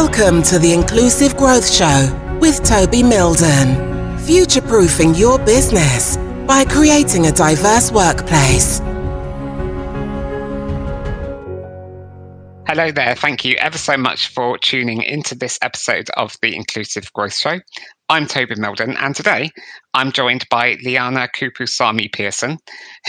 Welcome to the Inclusive Growth Show with Toby Mildon. Future proofing your business by creating a diverse workplace. Hello there. Thank you ever so much for tuning into this episode of the Inclusive Growth Show. I'm Toby Mildon, and today I'm joined by Liana Kupusamy Pearson,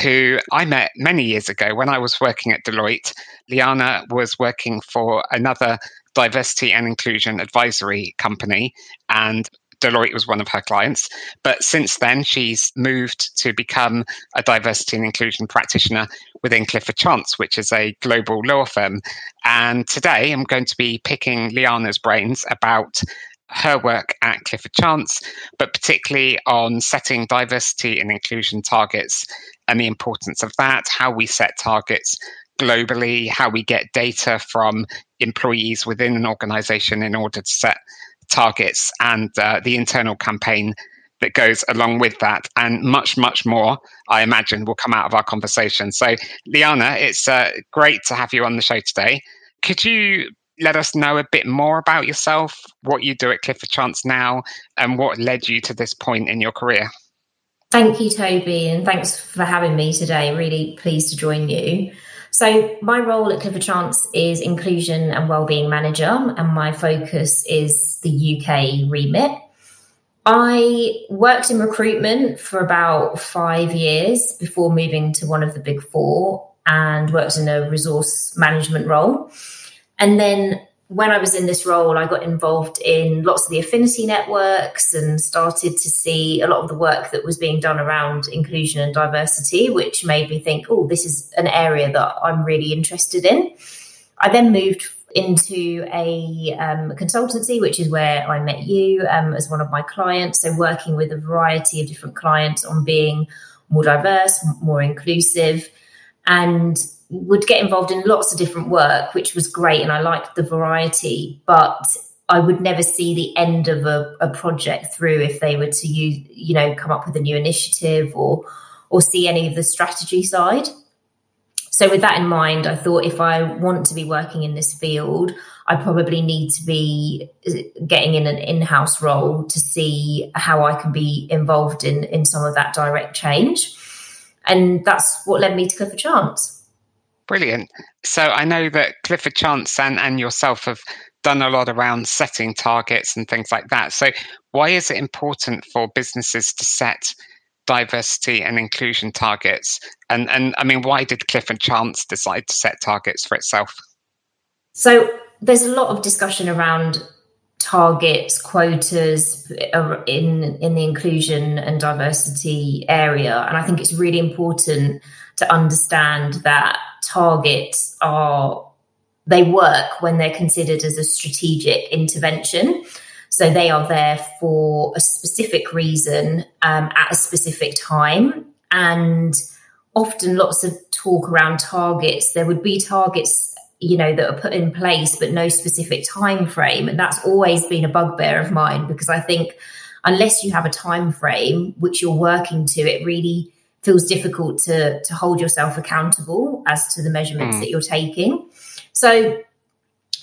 who I met many years ago when I was working at Deloitte. Liana was working for another diversity and inclusion advisory company, and Deloitte was one of her clients. But since then, she's moved to become a diversity and inclusion practitioner within Clifford Chance, which is a global law firm. And today I'm going to be picking Liana's brains about her work at Clifford Chance, but particularly on setting diversity and inclusion targets and the importance of that, how we set targets globally, how we get data from employees within an organization in order to set targets and uh, the internal campaign that goes along with that, and much, much more, I imagine, will come out of our conversation. So, Liana, it's uh, great to have you on the show today. Could you let us know a bit more about yourself, what you do at Clifford Chance now, and what led you to this point in your career? Thank you, Toby, and thanks for having me today. Really pleased to join you. So, my role at Clifford Chance is inclusion and wellbeing manager, and my focus is the UK remit. I worked in recruitment for about five years before moving to one of the big four and worked in a resource management role. And then when I was in this role, I got involved in lots of the affinity networks and started to see a lot of the work that was being done around inclusion and diversity, which made me think, oh, this is an area that I'm really interested in. I then moved into a um, consultancy, which is where I met you um, as one of my clients. So, working with a variety of different clients on being more diverse, more inclusive, and would get involved in lots of different work, which was great. And I liked the variety, but I would never see the end of a, a project through if they were to use, you know, come up with a new initiative or or see any of the strategy side. So, with that in mind, I thought if I want to be working in this field, I probably need to be getting in an in house role to see how I can be involved in, in some of that direct change. And that's what led me to Clifford Chance. Brilliant. So, I know that Clifford Chance and, and yourself have done a lot around setting targets and things like that. So, why is it important for businesses to set diversity and inclusion targets? And and I mean, why did Clifford Chance decide to set targets for itself? So there's a lot of discussion around targets, quotas in in the inclusion and diversity area, and I think it's really important to understand that targets are they work when they're considered as a strategic intervention. So they are there for a specific reason um, at a specific time. And often lots of talk around targets. There would be targets, you know, that are put in place, but no specific time frame. And that's always been a bugbear of mine because I think unless you have a time frame which you're working to, it really feels difficult to to hold yourself accountable as to the measurements mm. that you're taking. So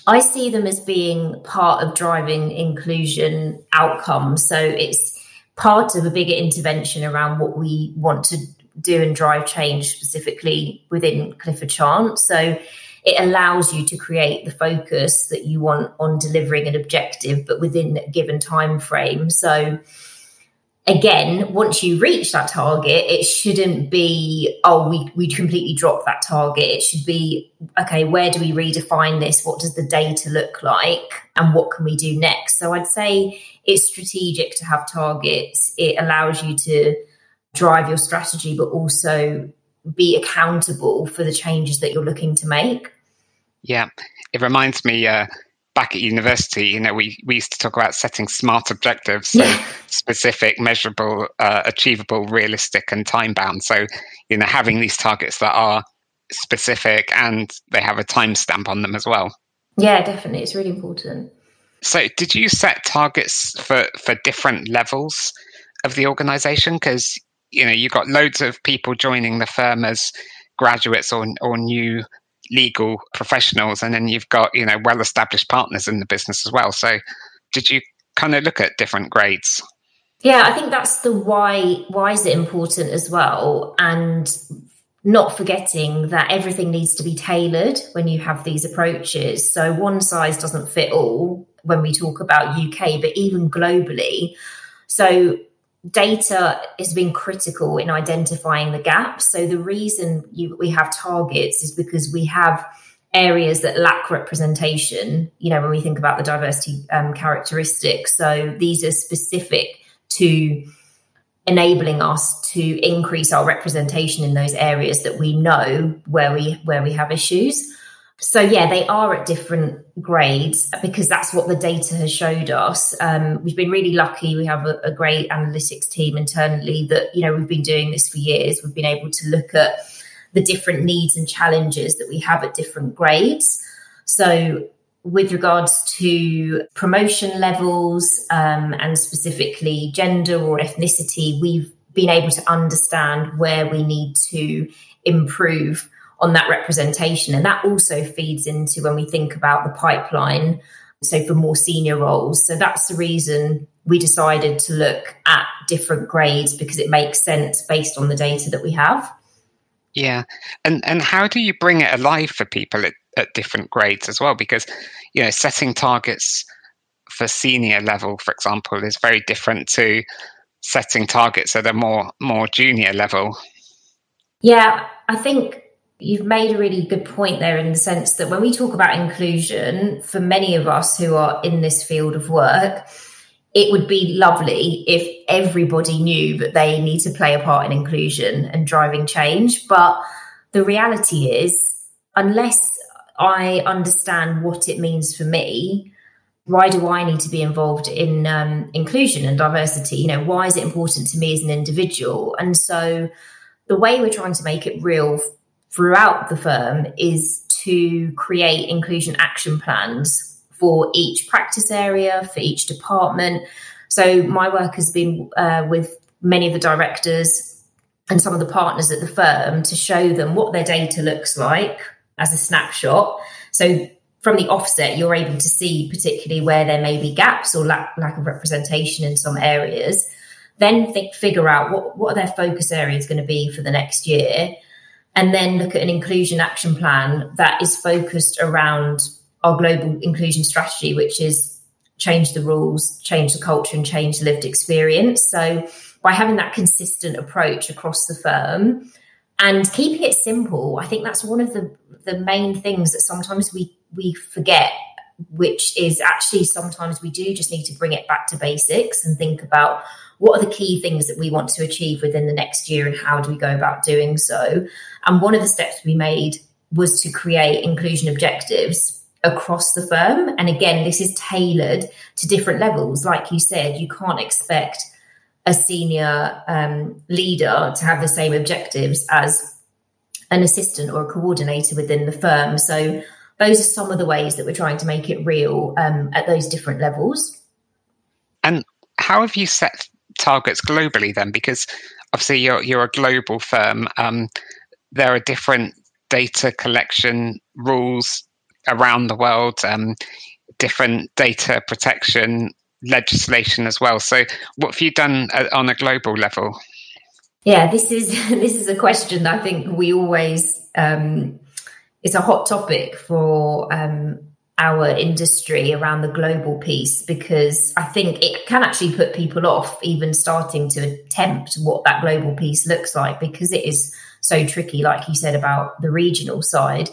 I see them as being part of driving inclusion outcomes. So it's part of a bigger intervention around what we want to do and drive change specifically within Clifford Chance. So it allows you to create the focus that you want on delivering an objective, but within a given time frame. So again, once you reach that target, it shouldn't be, oh, we, we completely drop that target. It should be, okay, where do we redefine this? What does the data look like? And what can we do next? So I'd say it's strategic to have targets. It allows you to drive your strategy, but also be accountable for the changes that you're looking to make. Yeah, it reminds me uh, back at university, you know, we, we used to talk about setting smart objectives, so specific, measurable, uh, achievable, realistic, and time bound. So, you know, having these targets that are specific and they have a timestamp on them as well. Yeah, definitely. It's really important. So, did you set targets for, for different levels of the organization? Because, you know, you got loads of people joining the firm as graduates or, or new legal professionals, and then you've got you know well established partners in the business as well. So, did you kind of look at different grades? Yeah, I think that's the why. Why is it important as well? And not forgetting that everything needs to be tailored when you have these approaches. So one size doesn't fit all when we talk about UK, but even globally. So data has been critical in identifying the gaps. So the reason you, we have targets is because we have areas that lack representation. You know, when we think about the diversity um, characteristics, so these are specific to enabling us to increase our representation in those areas that we know where we where we have issues so yeah they are at different grades because that's what the data has showed us. Um, we've been really lucky. We have a, a, great analytics team internally that you know we've been doing this for years. We've been able to look at the different needs and challenges that we have at different grades. So with regards to promotion levels um, and specifically gender or ethnicity, we've been able to understand where we need to improve on that representation. And that also feeds into when we think about the pipeline. So, for more senior roles. So, that's the reason we decided to look at different grades because it makes sense based on the data that we have. Yeah. And and how do you bring it alive for people at, at different grades as well? Because, you know, setting targets for senior level, for example, is very different to setting targets at a more more junior level. Yeah, I think you've made a really good point there in the sense that when we talk about inclusion, for many of us who are in this field of work, it would be lovely if everybody knew that they need to play a part in inclusion and driving change. But the reality is, unless I understand what it means for me, why do I need to be involved in um, inclusion and diversity? You know, why is it important to me as an individual? And so the way we're trying to make it real throughout the firm is to create inclusion action plans for each practice area, for each department. So my work has been uh, with many of the directors and some of the partners at the firm to show them what their data looks like as a snapshot. So from the offset, you're able to see particularly where there may be gaps or lack, lack of representation in some areas. Then think, figure out what, what are their focus areas going to be for the next year. And then look at an inclusion action plan that is focused around our global inclusion strategy, which is change the rules, change the culture, and change the lived experience. So, by having that consistent approach across the firm and keeping it simple, I think that's one of the the main things that sometimes we we forget which is actually sometimes we do just need to bring it back to basics and think about what are the key things that we want to achieve within the next year and how do we go about doing so. And one of the steps we made was to create inclusion objectives across the firm. And again, this is tailored to different levels. Like you said, you can't expect a senior um, leader to have the same objectives as an assistant or a coordinator within the firm. So those are some of the ways that we're trying to make it real um, at those different levels. And how have you set targets globally then? Because obviously you're you're a global firm. Um, there are different data collection rules around the world, um, different data protection legislation as well. So, what have you done uh, on a global level? Yeah, this is this is a question that I think we always um, it's a hot topic for um, our industry around the global piece because I think it can actually put people off even starting to attempt what that global piece looks like because it is so tricky, like you said about the regional side.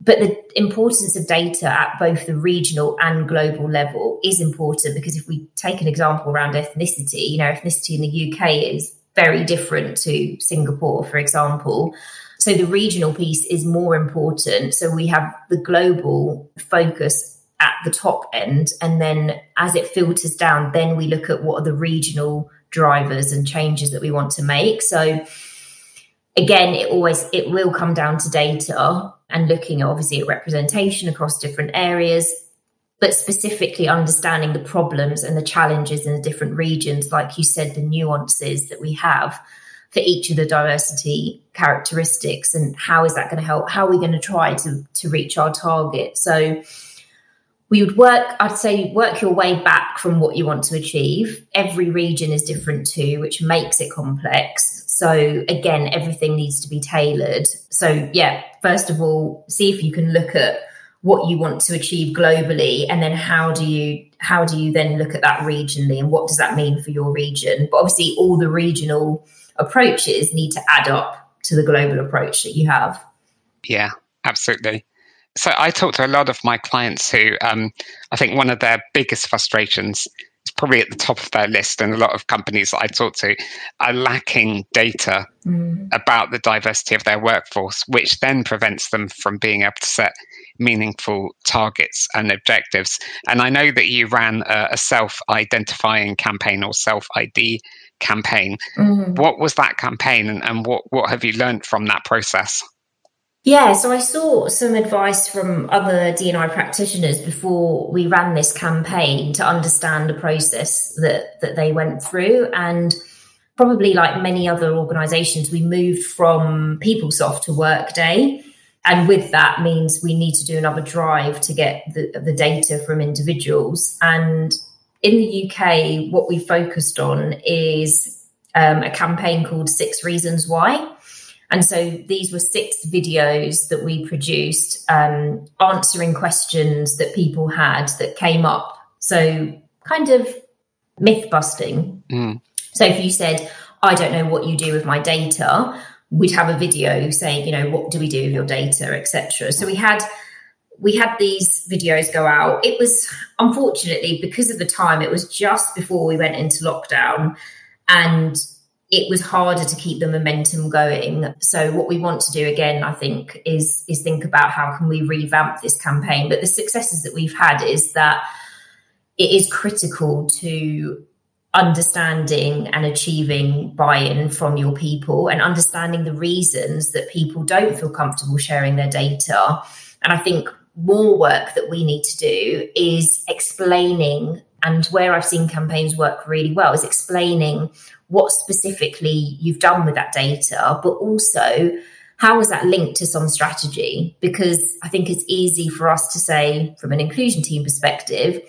But the importance of data at both the regional and global level is important because if we take an example around ethnicity, you know, ethnicity in the UK is very different to Singapore, for example. So the regional piece is more important. So we have the global focus at the top end. And then as it filters down, then we look at what are the regional drivers and changes that we want to make. So again, it always it will come down to data and looking obviously at representation across different areas, but specifically understanding the problems and the challenges in the different regions, like you said, the nuances that we have. For each of the diversity characteristics and how is that going to help? How are we going to try to to reach our target? So we would work i'd say work your way back from what you want to achieve. Every region is different too which makes it complex. So again everything needs to be tailored. So yeah first of all see if you can look at what you want to achieve globally and then how do you how do you then look at that regionally and what does that mean for your region? But obviously all the regional approaches need to add up to the global approach that you have. Yeah, absolutely. So I talk to a lot of my clients who um, I think one of their biggest frustrations is probably at the top of their list, and a lot of companies that I talk to are lacking data mm. about the diversity of their workforce, which then prevents them from being able to set meaningful targets and objectives. And I know that you ran a, a self identifying campaign or self ID campaign. Mm-hmm. What was that campaign and, and what, what have you learned from that process? Yeah, so I saw some advice from other DNI practitioners before we ran this campaign to understand the process that that they went through and probably like many other organizations we moved from PeopleSoft to Workday and with that means we need to do another drive to get the, the data from individuals and in the UK, what we focused on is um, a campaign called Six Reasons Why. And so these were six videos that we produced um, answering questions that people had that came up. So, kind of myth busting. Mm. So, if you said, I don't know what you do with my data, we'd have a video saying, you know, what do we do with your data, etc. So, we had we had these videos go out. It was unfortunately because of the time, it was just before we went into lockdown and it was harder to keep the momentum going. So what we want to do again, I think, is is think about how can we revamp this campaign. But the successes that we've had is that it is critical to understanding and achieving buy-in from your people and understanding the reasons that people don't feel comfortable sharing their data. And I think more work that we need to do is explaining and where I've seen campaigns work really well is explaining what specifically you've done with that data, but also how is that linked to some strategy? Because I think it's easy for us to say, from an inclusion team perspective,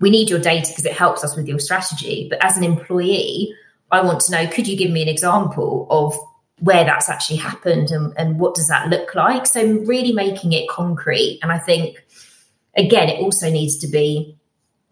we need your data because it helps us with your strategy. But as an employee, I want to know could you give me an example of where that's actually happened and, and what does that look like. So really making it concrete. And I think again, it also needs to be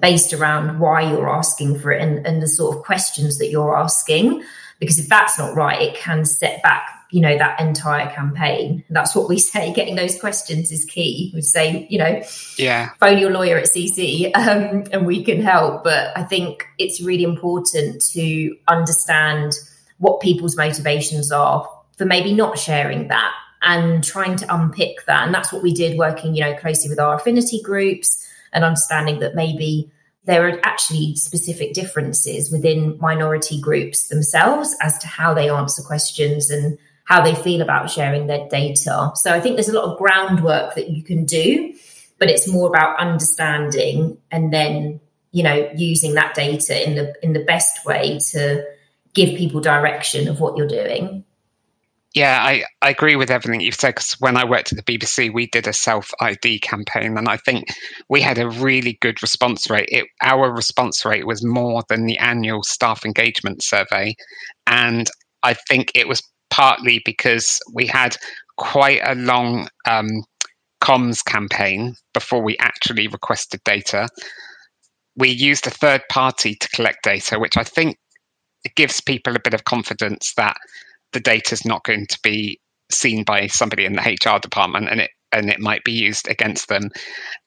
based around why you're asking for it and, and the sort of questions that you're asking. Because if that's not right, it can set back you know that entire campaign that's what we say getting those questions is key we say you know yeah phone your lawyer at cc um, and we can help but i think it's really important to understand what people's motivations are for maybe not sharing that and trying to unpick that. And that's what we did working, you know, closely with our affinity groups and understanding that maybe there are actually specific differences within minority groups themselves as to how they answer questions and how they feel about sharing their data. So I think there's a lot of groundwork that you can do, but it's more about understanding and then, you know, using that data in the in the best way to give people direction of what you're doing. Yeah, I, I agree with everything you've said. Because when I worked at the BBC, we did a self ID campaign, and I think we had a really good response rate. It, our response rate was more than the annual staff engagement survey, and I think it was partly because we had quite a long um, comms campaign before we actually requested data. We used a third party to collect data, which I think it gives people a bit of confidence that the data is not going to be seen by somebody in the HR department and it and it might be used against them.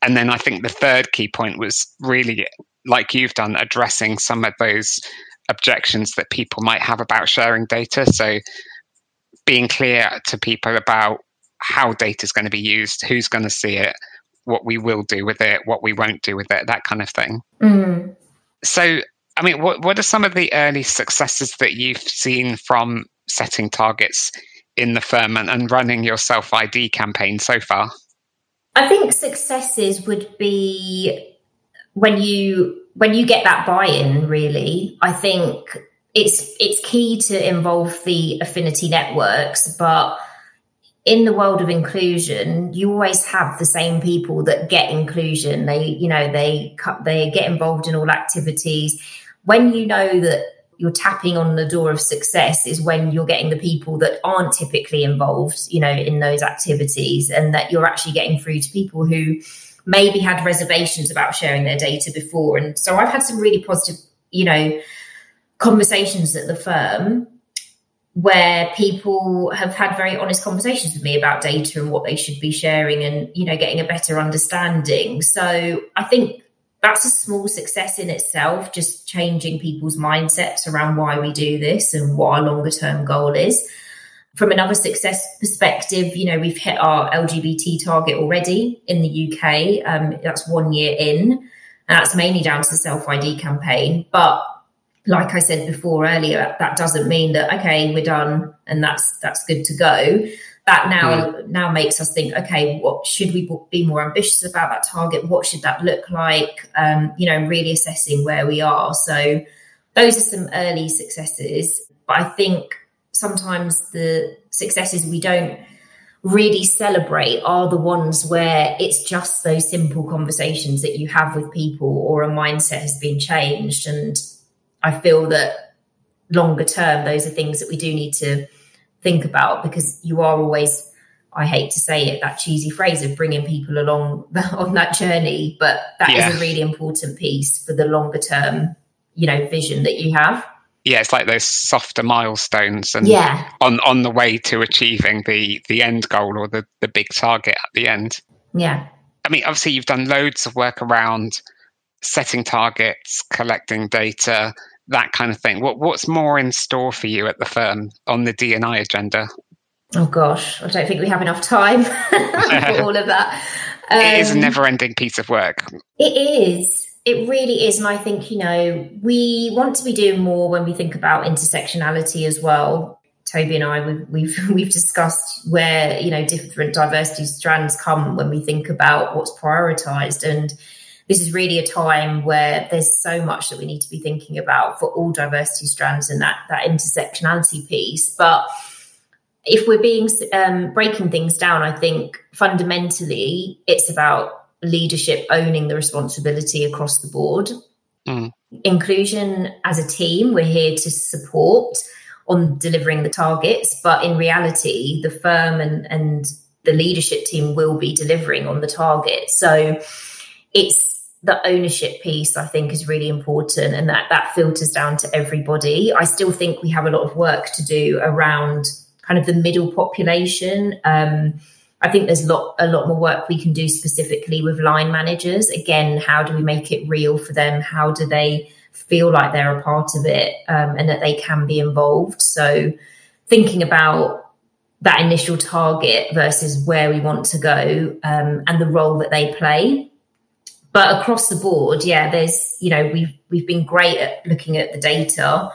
And then I think the third key point was really like you've done addressing some of those objections that people might have about sharing data. So being clear to people about how data is going to be used, who's going to see it, what we will do with it, what we won't do with it, that kind of thing. Mm. So I mean, what what are some of the early successes that you've seen from setting targets in the firm and, and running your self ID campaign so far? I think successes would be when you when you get that buy-in. Really, I think it's it's key to involve the affinity networks, but in the world of inclusion, you always have the same people that get inclusion. They, you know, they they get involved in all activities. When you know that you're tapping on the door of success is when you're getting the people that aren't typically involved, you know, in those activities, and that you're actually getting through to people who maybe had reservations about sharing their data before. And so I've had some really positive, you know, conversations at the firm where people have had very honest conversations with me about data and what they should be sharing and you know getting a better understanding so i think that's a small success in itself just changing people's mindsets around why we do this and what our longer term goal is. From another success perspective you know we've hit our lgbt target already in the uk um, that's one year in. And that's mainly down to the self id campaign. But like I said before earlier, that doesn't mean that okay, we're done and that's that's good to go. That now mm. now makes us think, okay, what should we be more ambitious about that target? What should that look like? Um, you know, really assessing where we are. So those are some early successes, but I think sometimes the successes we don't really celebrate are the ones where it's just those simple conversations that you have with people or a mindset has been changed and I feel that longer term, those are things that we do need to think about because you are always, I hate to say it, that cheesy phrase of bringing people along on that journey, but that yeah. is a really important piece for the longer term, you know, vision that you have. Yeah, it's like those softer milestones and yeah. on on the way to achieving the the end goal or the the big target at the end. Yeah. I mean, obviously you've done loads of work around setting targets, collecting data, that kind of thing. What what's more in store for you at the firm on the DNI agenda? Oh gosh, I don't think we have enough time for all of that. Um, it is a um, never-ending piece of work. It is. It really is, and I think you know we want to be doing more when we think about intersectionality as well. Toby and I, we've, we've we've discussed where you know different diversity strands come when we think about what's prioritised, and this is really a time where there's so much that we need to be thinking about for all diversity strands and that that intersectionality piece. But if we're being um, breaking things down, I think fundamentally it's about leadership owning the responsibility across the board. Mm. Inclusion as a team, we're here to support on delivering the targets, but in reality, the firm and, and the leadership team will be delivering on the target. So it's the ownership piece I think is really important and that that filters down to everybody. I still think we have a lot of work to do around kind of the middle population. Um, I think there's a lot a lot more work we can do specifically with line managers. Again, how do we make it real for them? How do they feel like they're a part of it um, and that they can be involved? So thinking about that initial target versus where we want to go um, and the role that they play but across the board, yeah, there's you know we've we've been great at looking at the data,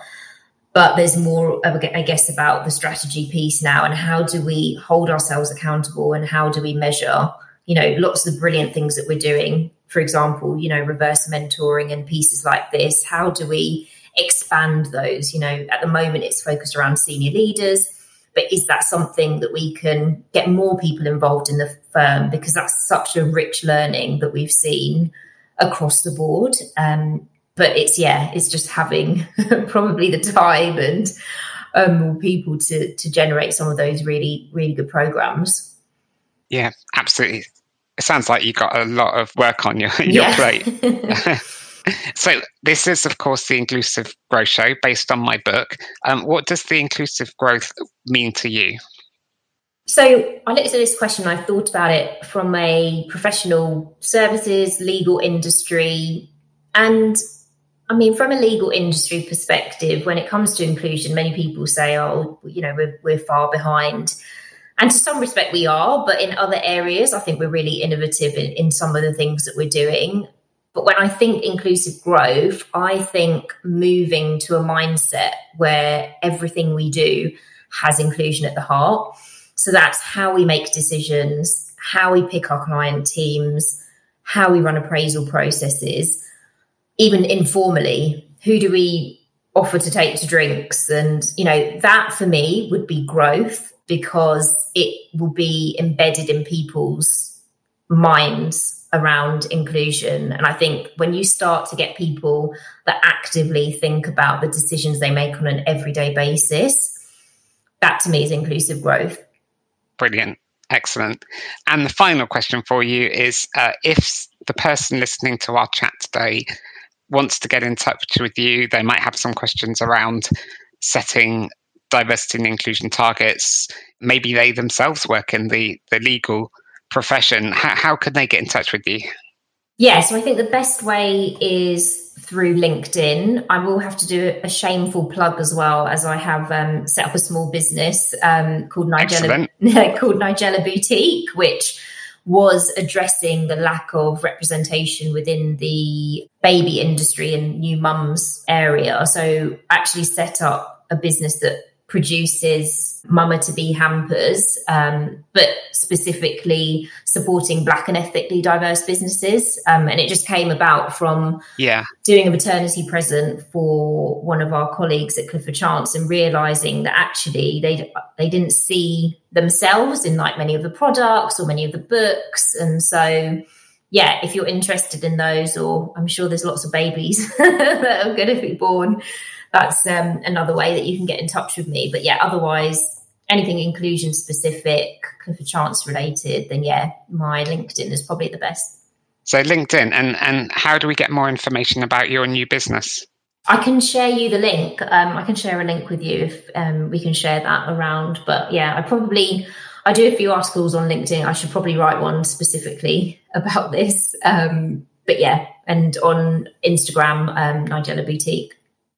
but there's more, I guess, about the strategy piece now and how do we hold ourselves accountable and how do we measure, you know, lots of the brilliant things that we're doing. For example, you know, reverse mentoring and pieces like this. How do we expand those? You know, at the moment it's focused around senior leaders but is that something that we can get more people involved in the firm? Because that's such a rich learning that we've seen across the board. Um, but it's yeah it's just having probably the time and um, more people to to generate some of those really really good programs. Yeah absolutely. It sounds like you've got a lot of work on your, your yeah. plate so this is, of course, the Inclusive Growth Show based on my book. Um, what does the inclusive growth mean to you? So I looked at this question. I thought about it from a professional services, legal industry, and I mean, from a legal industry perspective, when it comes to inclusion, many people say, "Oh, you know, we're we're far behind." And to some respect, we are, but in other areas, I think we're really innovative in, in some of the things that we're doing. But when I think inclusive growth, I think moving to a mindset where everything we do has inclusion at the heart. So that's how we make decisions, how we pick our client teams, how we run appraisal processes, even informally. Who do we offer to take to drinks. And, you know, that for me would be growth because it will be embedded in people's minds around inclusion. And I think when you start to get people that actively think about the decisions they make on an everyday basis, that to me is inclusive growth. Brilliant. Excellent. And the final question for you is uh, if the person listening to our chat today wants to get in touch with you, they might have some questions around setting diversity and inclusion targets. Maybe they themselves work in the, the legal profession. How, how can they get in touch with you? Yeah, so I think the best way is through LinkedIn. I will have to do a shameful plug as well, as I have um, set up a small business um, called Nigella called Nigella Boutique, which was addressing the lack of representation within the baby industry and new mums area. So actually set up a business that produces mama to be hampers, um, but specifically supporting black and ethnically diverse businesses. Um, and it just came about from yeah. doing a maternity present for one of our colleagues at Clifford Chance and realizing that actually they they didn't see themselves in like many of the products or many of the books. And so yeah, if you're interested in those, or I'm sure there's lots of babies that are going to be born that's um, another way that you can get in touch with me. But yeah, otherwise, anything inclusion specific, Clifford Chance related, then yeah, my LinkedIn is probably the best. So LinkedIn, and and how do we get more information about your new business? I can share you the link. Um, I can share a link with you if um, we can share that around. But yeah, I probably I do a few articles on LinkedIn. I should probably write one specifically about this. Um, but yeah, and on Instagram, um, Nigella Boutique.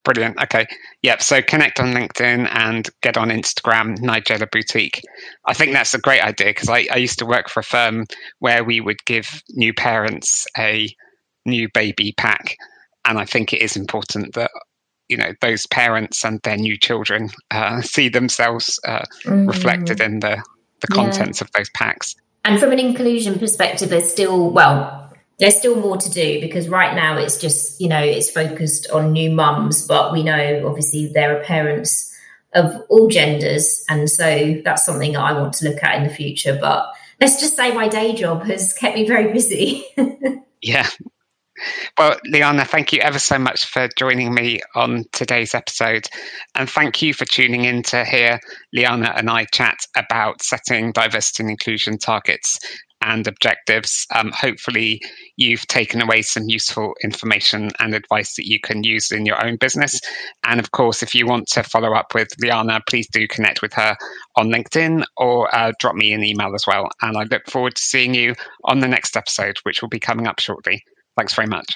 Brilliant. Okay. Yep. So connect on LinkedIn and get on Instagram, Nigella Boutique. I think that's a great idea because I, I used to work for a firm where we would give new parents a new baby pack. And I think it is important that you know those parents and their new children uh, see themselves uh, mm. reflected in the the contents yeah. of those packs. And from an inclusion perspective, there's still well, there's still more to do because right now it's just you know it's focused on new mums but we know obviously there are parents of all genders and so that's something that i want to look at in the future but let's just say my day job has kept me very busy yeah well, Liana, thank you ever so much for joining me on today's episode. And thank you for tuning in to hear Liana and I chat about setting diversity and inclusion targets and objectives. Um, hopefully, you've taken away some useful information and advice that you can use in your own business. And of course, if you want to follow up with Liana, please do connect with her on LinkedIn or uh, drop me an email as well. And I look forward to seeing you on the next episode, which will be coming up shortly. Thanks very much.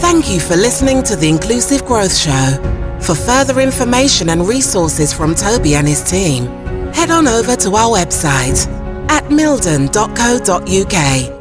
Thank you for listening to the Inclusive Growth Show. For further information and resources from Toby and his team, head on over to our website at mildon.co.uk